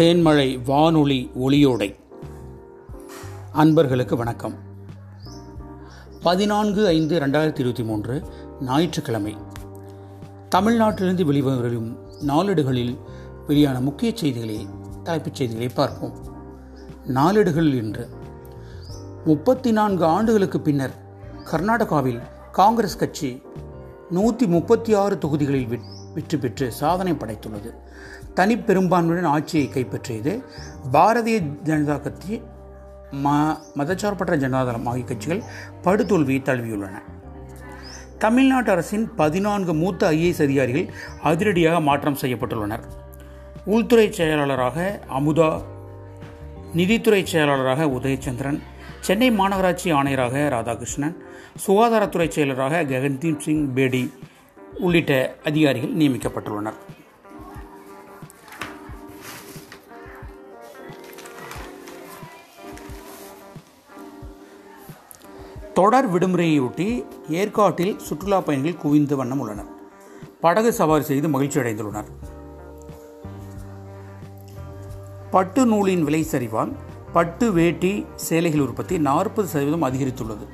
தேன்மழை வானொலி ஒளியோடை. அன்பர்களுக்கு வணக்கம். பதினான்கு ஐந்து ரெண்டாயிரத்தி இருபத்தி மூன்று ஞாயிற்றுக்கிழமை. தமிழ்நாட்டிலிருந்து வெளிவரும் நாளிடுகளில் வெளியான முக்கிய செய்திகளை தலைப்புச் செய்திகளை பார்ப்போம். நாளிடுகள் இன்று. முப்பத்தி நான்கு ஆண்டுகளுக்கு பின்னர் கர்நாடகாவில் காங்கிரஸ் கட்சி நூற்றி முப்பத்தி ஆறு தொகுதிகளில் வெற்றி பெற்று சாதனை படைத்துள்ளது. தனிப்பெரும்பான்மையுடன் ஆட்சியை கைப்பற்றியது பாரதிய ஜனதா கட்சி ம மதச்சார்பற்ற ஜனதாதளம் ஆகிய கட்சிகள் படுதோல்வியை தழுவியுள்ளன. தமிழ்நாட்டு அரசின் பதினான்கு மூத்த ஐஏஎஸ் அதிகாரிகள் அதிரடியாக மாற்றம் செய்யப்பட்டுள்ளனர். உள்துறை செயலாளராக அமுதா நிதித்துறை செயலாளராக உதயச்சந்திரன் சென்னை மாநகராட்சி ஆணையராக ராதாகிருஷ்ணன் சுகாதாரத்துறை செயலராக ககன்தீப் சிங் பேடி உள்ளிட்ட அதிகாரிகள் நியமிக்கப்பட்டுள்ளனர். தொடர் விடுமுறையொட்டி ஏற்காட்டில் சுற்றுலா பயணிகள் குவிந்த வண்ணம் உள்ளனர். படகு சவாரி செய்து மகிழ்ச்சி அடைந்துள்ளனர். பட்டு நூலின் விலை சரிவால் பட்டு வேட்டி சேலைகள் உற்பத்தி நாற்பது சதவீதம் அதிகரித்துள்ளது.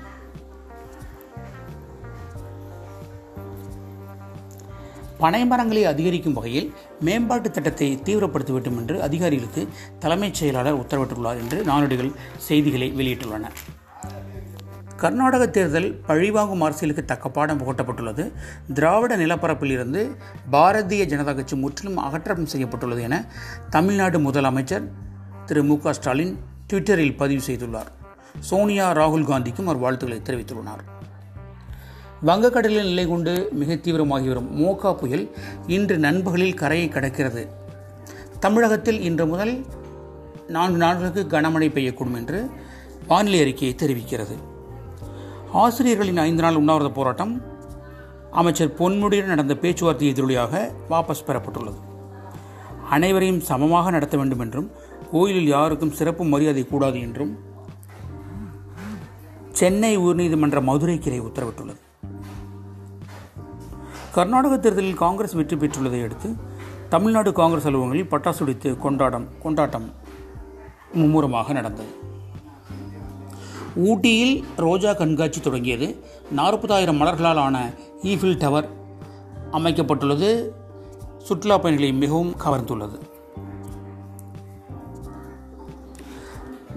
பனைமரங்களை அதிகரிக்கும் வகையில் மேம்பாட்டு திட்டத்தை தீவிரப்படுத்த வேண்டும் என்று அதிகாரிகளுக்கு தலைமைச் செயலாளர் உத்தரவிட்டுள்ளார் என்று நாளேடுகள் செய்திகளை வெளியிட்டுள்ளன. கர்நாடக தேர்தல் பழிவாங்கும் அரசியலுக்கு தக்க பாடம் புகட்டப்பட்டுள்ளது. திராவிட நிலப்பரப்பில் இருந்து பாரதிய ஜனதா கட்சி முற்றிலும் அகற்றம் செய்யப்பட்டுள்ளது என தமிழ்நாடு முதலமைச்சர் திரு மு க ஸ்டாலின் ட்விட்டரில் பதிவு செய்துள்ளார். சோனியா ராகுல் காந்திக்கும் அவர் வாழ்த்துக்களை தெரிவித்துள்ளனர் வங்கக்கடலில் நிலை கொண்டு மிக தீவிரமாகி வரும் மோகா புயல் இன்று நண்பகலில் கரையை கடக்கிறது. தமிழகத்தில் இன்று முதல் நான்கு நாட்களுக்கு கனமழை பெய்யக்கூடும் என்று வானிலை அறிக்கையை தெரிவிக்கிறது. ஆசிரியர்களின் ஐந்து நாள் உண்ணாவிரத போராட்டம் அமைச்சர் பொன்முடியுடன் நடந்த பேச்சுவார்த்தை எதிரொலியாக வாபஸ் பெறப்பட்டுள்ளது. அனைவரையும் சமமாக நடத்த வேண்டும் என்றும் கோயிலில் யாருக்கும் சிறப்பு மரியாதை கூடாது என்றும் சென்னை உயர்நீதிமன்ற மதுரை கிளை உத்தரவிட்டுள்ளது. கர்நாடக தேர்தலில் காங்கிரஸ் வெற்றி பெற்றுள்ளதை அடுத்து தமிழ்நாடு காங்கிரஸ் அலுவலகங்களில் பட்டாசு வெடித்து கொண்டாடம் கொண்டாட்டம் மும்முரமாக நடந்தது. ஊட்டியில் ரோஜா கண்காட்சி தொடங்கியது. நாற்பதாயிரம் மலர்களால் ஆன ஈஃபில் டவர் அமைக்கப்பட்டுள்ளது. சுற்றுலா பயணிகளை மிகவும் கவர்ந்துள்ளது.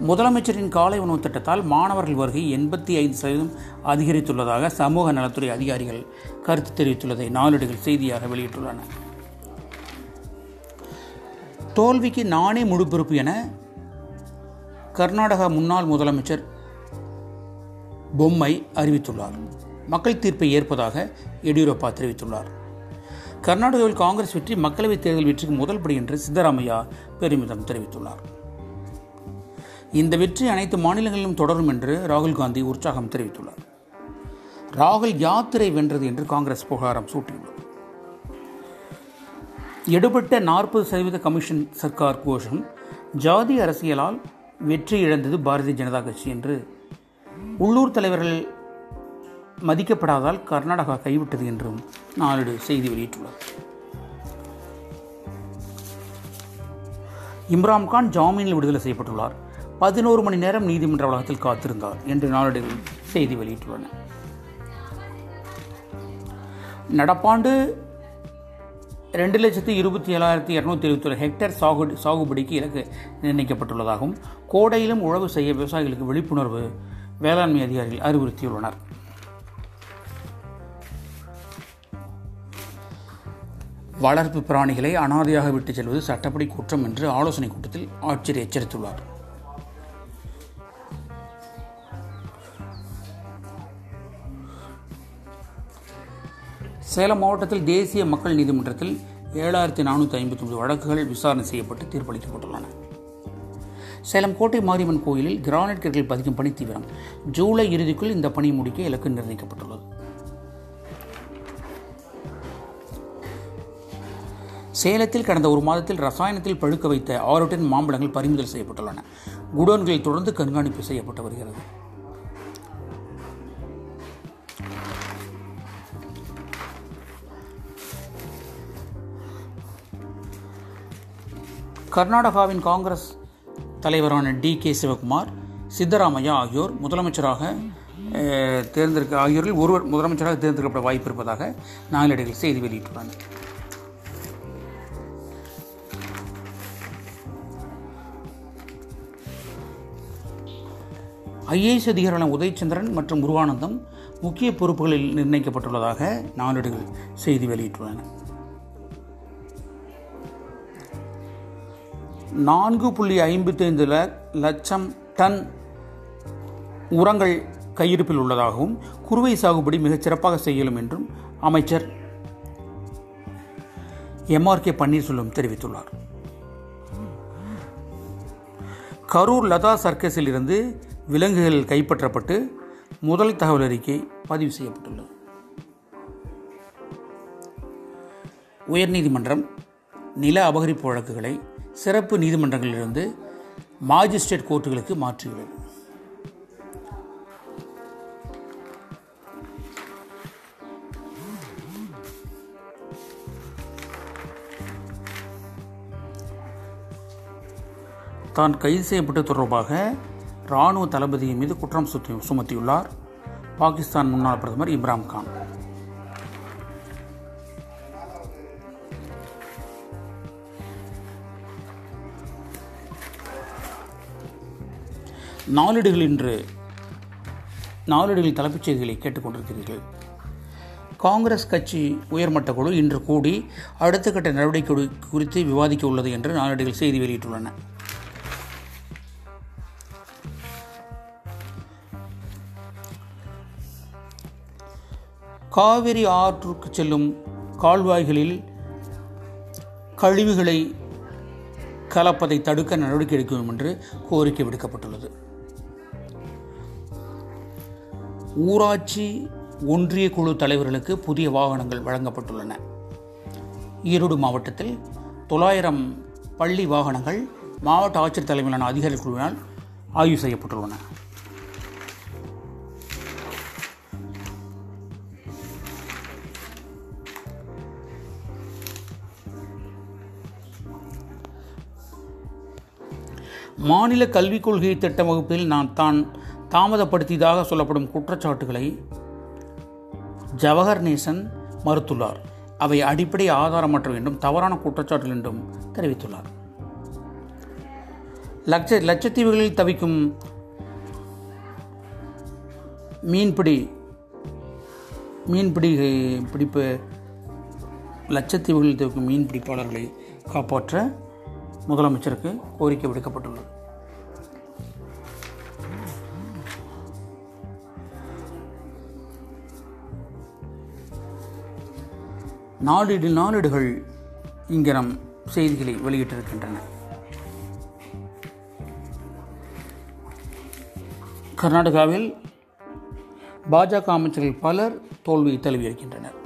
முதலமைச்சரின் காலை உணவு திட்டத்தால் மாணவர்கள் வருகை எண்பத்தி ஐந்து சதவீதம் அதிகரித்துள்ளதாக சமூக நலத்துறை அதிகாரிகள் கருத்து தெரிவித்துள்ளதை நாளிடுகள் செய்தியாக வெளியிட்டுள்ளன தோல்விக்கு நானே முழு பொறுப்பு என கர்நாடகா முன்னாள் முதலமைச்சர் பொம்மை அறிவித்துள்ளார். மக்கள் தீர்ப்பை ஏற்பதாக எடியூரப்பா தெரிவித்துள்ளார். கர்நாடகாவில் காங்கிரஸ் வெற்றி மக்களவைத் தேர்தல் வெற்றிக்கு முதல் படி என்று சித்தராமையா பெருமிதம் தெரிவித்துள்ளார். இந்த வெற்றி அனைத்து மாநிலங்களிலும் தொடரும் என்று ராகுல் காந்தி உற்சாகம் தெரிவித்துள்ளார். ராகுல் யாத்திரை வென்றது என்று காங்கிரஸ் புகாரம் சூட்டியுள்ளது. எடுபட்ட நாற்பது சதவீத கமிஷன் சர்க்கார் கோஷம் ஜாதி அரசியலால் வெற்றி இழந்தது பாரதிய ஜனதா கட்சி என்று உள்ளூர் தலைவர்கள் மதிக்கப்படாதால் கர்நாடகா கைவிட்டது என்றும் நாளிடு செய்தி வெளியிட்டுள்ளது. இம்ரான்கான் ஜாமீனில் விடுதலை செய்யப்பட்டுள்ளார். பதினோரு மணி நேரம் நீதிமன்ற வளாகத்தில் காத்திருந்தார் என்று நாளடைவில் செய்தி வெளியிட்டுள்ளன. நடப்பாண்டு ரெண்டு லட்சத்தி இருபத்தி ஏழாயிரத்தி இரநூத்தி எழுபத்தி ஒரு ஹெக்டேர் சாகு சாகுபடிக்கு இலக்கு நிர்ணயிக்கப்பட்டுள்ளதாகவும் கோடையிலும் உழவு செய்ய விவசாயிகளுக்கு விழிப்புணர்வு வேளாண்மை அதிகாரிகள் அறிவுறுத்தியுள்ளனர். வளர்ப்பு பிராணிகளை அனாதையாக விட்டுச் செல்வது சட்டப்படி குற்றம் என்று ஆலோசனைக் கூட்டத்தில் ஆட்சியர் எச்சரித்துள்ளார். சேலம் மாவட்டத்தில் தேசிய மக்கள் நீதிமன்றத்தில் ஏழாயிரத்தி நானூற்றி ஐம்பத்தி ஒன்பது வழக்குகள் விசாரணை செய்யப்பட்டு தீர்ப்பளிக்கப்பட்டுள்ளன சேலம் கோட்டை மாரியம்மன் கோயிலில் கிரானைட் கற்கள் பதிக்கும் பணி தீவிரம். ஜூலை இறுதிக்குள் இந்த பணி முடிக்க இலக்கு நிர்ணயிக்கப்பட்டுள்ளது. சேலத்தில் கடந்த ஒரு மாதத்தில் ரசாயனத்தில் பழுக்க வைத்த ஆறு டன் மாம்பழங்கள் பறிமுதல் செய்யப்பட்டுள்ளன. குடோன்களில் தொடர்ந்து கண்காணிப்பு செய்யப்பட்டு வருகிறது. கர்நாடகாவின் காங்கிரஸ் தலைவரான டி கே சிவகுமார் சித்தராமையா ஆகியோர் முதலமைச்சராக தேர்ந்தெடுக்க ஆகியோரில் ஒருவர் முதலமைச்சராக தேர்ந்தெடுக்கப்பட வாய்ப்பு இருப்பதாக நாளேடுகள் செய்தி வெளியிட்டுள்ளன ஐஏஎஸ் அதிகாரியான உதயச்சந்திரன் மற்றும் குருவானந்தம் முக்கிய பொறுப்புகளில் நிர்ணயிக்கப்பட்டுள்ளதாக நாளேடுகள் செய்தி வெளியிட்டுள்ளன. நான்கு புள்ளி ஐம்பத்தைந்து லட்சம் டன் உரங்கள் கையிருப்பில் உள்ளதாகவும் குறுவை சாகுபடி மிகச் சிறப்பாக செய்யலும் என்றும் அமைச்சர் எம்ஆர்கே பன்னீர்செல்வம் தெரிவித்துள்ளார். கரூர் லதா சர்க்கஸில் இருந்து விலங்குகள் கைப்பற்றப்பட்டு முதல் தகவல் அறிக்கை பதிவு செய்யப்பட்டுள்ளது. உயர்நீதிமன்றம் நில அபகரிப்பு வழக்குகளை சிறப்பு நீதிமன்றங்களிலிருந்து மாஜிஸ்ட்ரேட் கோர்ட்டுகளுக்கு மாற்றியுள்ளது தான் கைது செய்யப்பட்ட தொடர்பாக இராணுவ தளபதியின் மீது குற்றம் சுத்தி சுமத்தியுள்ளார். பாகிஸ்தான் முன்னாள் பிரதமர் இம்ரான் கான். நாளிடுகள் இன்று நாளிடுகளின் தலைப்புச் செய்திகளை கேட்டுக்கொண்டிருக்கிறீர்கள். காங்கிரஸ் கட்சி உயர்மட்ட குழு இன்று கூடி அடுத்த கட்ட நடவடிக்கை குறித்து விவாதிக்க உள்ளது என்று நாளிடுகள் செய்தி வெளியிட்டுள்ளன. காவிரி ஆற்றுக்கு செல்லும் கால்வாய்களில் கழிவுகளை கலப்பதை தடுக்க நடவடிக்கை எடுக்க வேண்டும் என்று கோரிக்கை விடுக்கப்பட்டுள்ளது. ஊராட்சி ஒன்றிய குழு தலைவர்களுக்கு புதிய வாகனங்கள் வழங்கப்பட்டுள்ளன. ஈரோடு மாவட்டத்தில் தொள்ளாயிரம் பள்ளி வாகனங்கள் மாவட்ட ஆட்சியர் தலைமையிலான அதிகாரிகள் குழுவினால் ஆய்வு செய்யப்பட்டுள்ளன. மாநில கல்விக் கொள்கை திட்ட வகுப்பில் நான் தான் தாமதப்படுத்தியதாக சொல்லப்படும் குற்றச்சாட்டுகளை ஜவஹர் நேசன் மறுத்துள்ளார். அவை அடிப்படை ஆதாரமற்ற என்றும் தவறான குற்றச்சாட்டுகள் என்றும் தெரிவித்துள்ளார். லட்ச லட்சத்தீவுகளில் தவிக்கும் மீன்பிடி மீன்பிடி பிடிப்பு லட்சத்தீவுகளில் தவிக்கும் மீன் பிடிப்பாளர்களை காப்பாற்ற முதலமைச்சருக்கு கோரிக்கை விடுக்கப்பட்டுள்ளது. நாளிடு நாளிடுகள் இங்கே நம் செய்திகளை வெளியிட்டிருக்கின்றன. கர்நாடகாவில் பாஜக அமைச்சர்கள் பலர் தோல்வியை தழுவியிருக்கின்றனர்.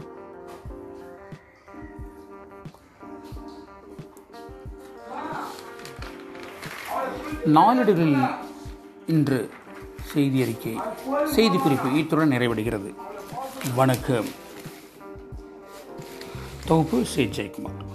நாளிடுகளில் இன்று செய்தி அறிக்கை செய்திக்குறிப்பு இத்துடன் நிறைவடைகிறது. வணக்கம். 豆腐水ジェイクマン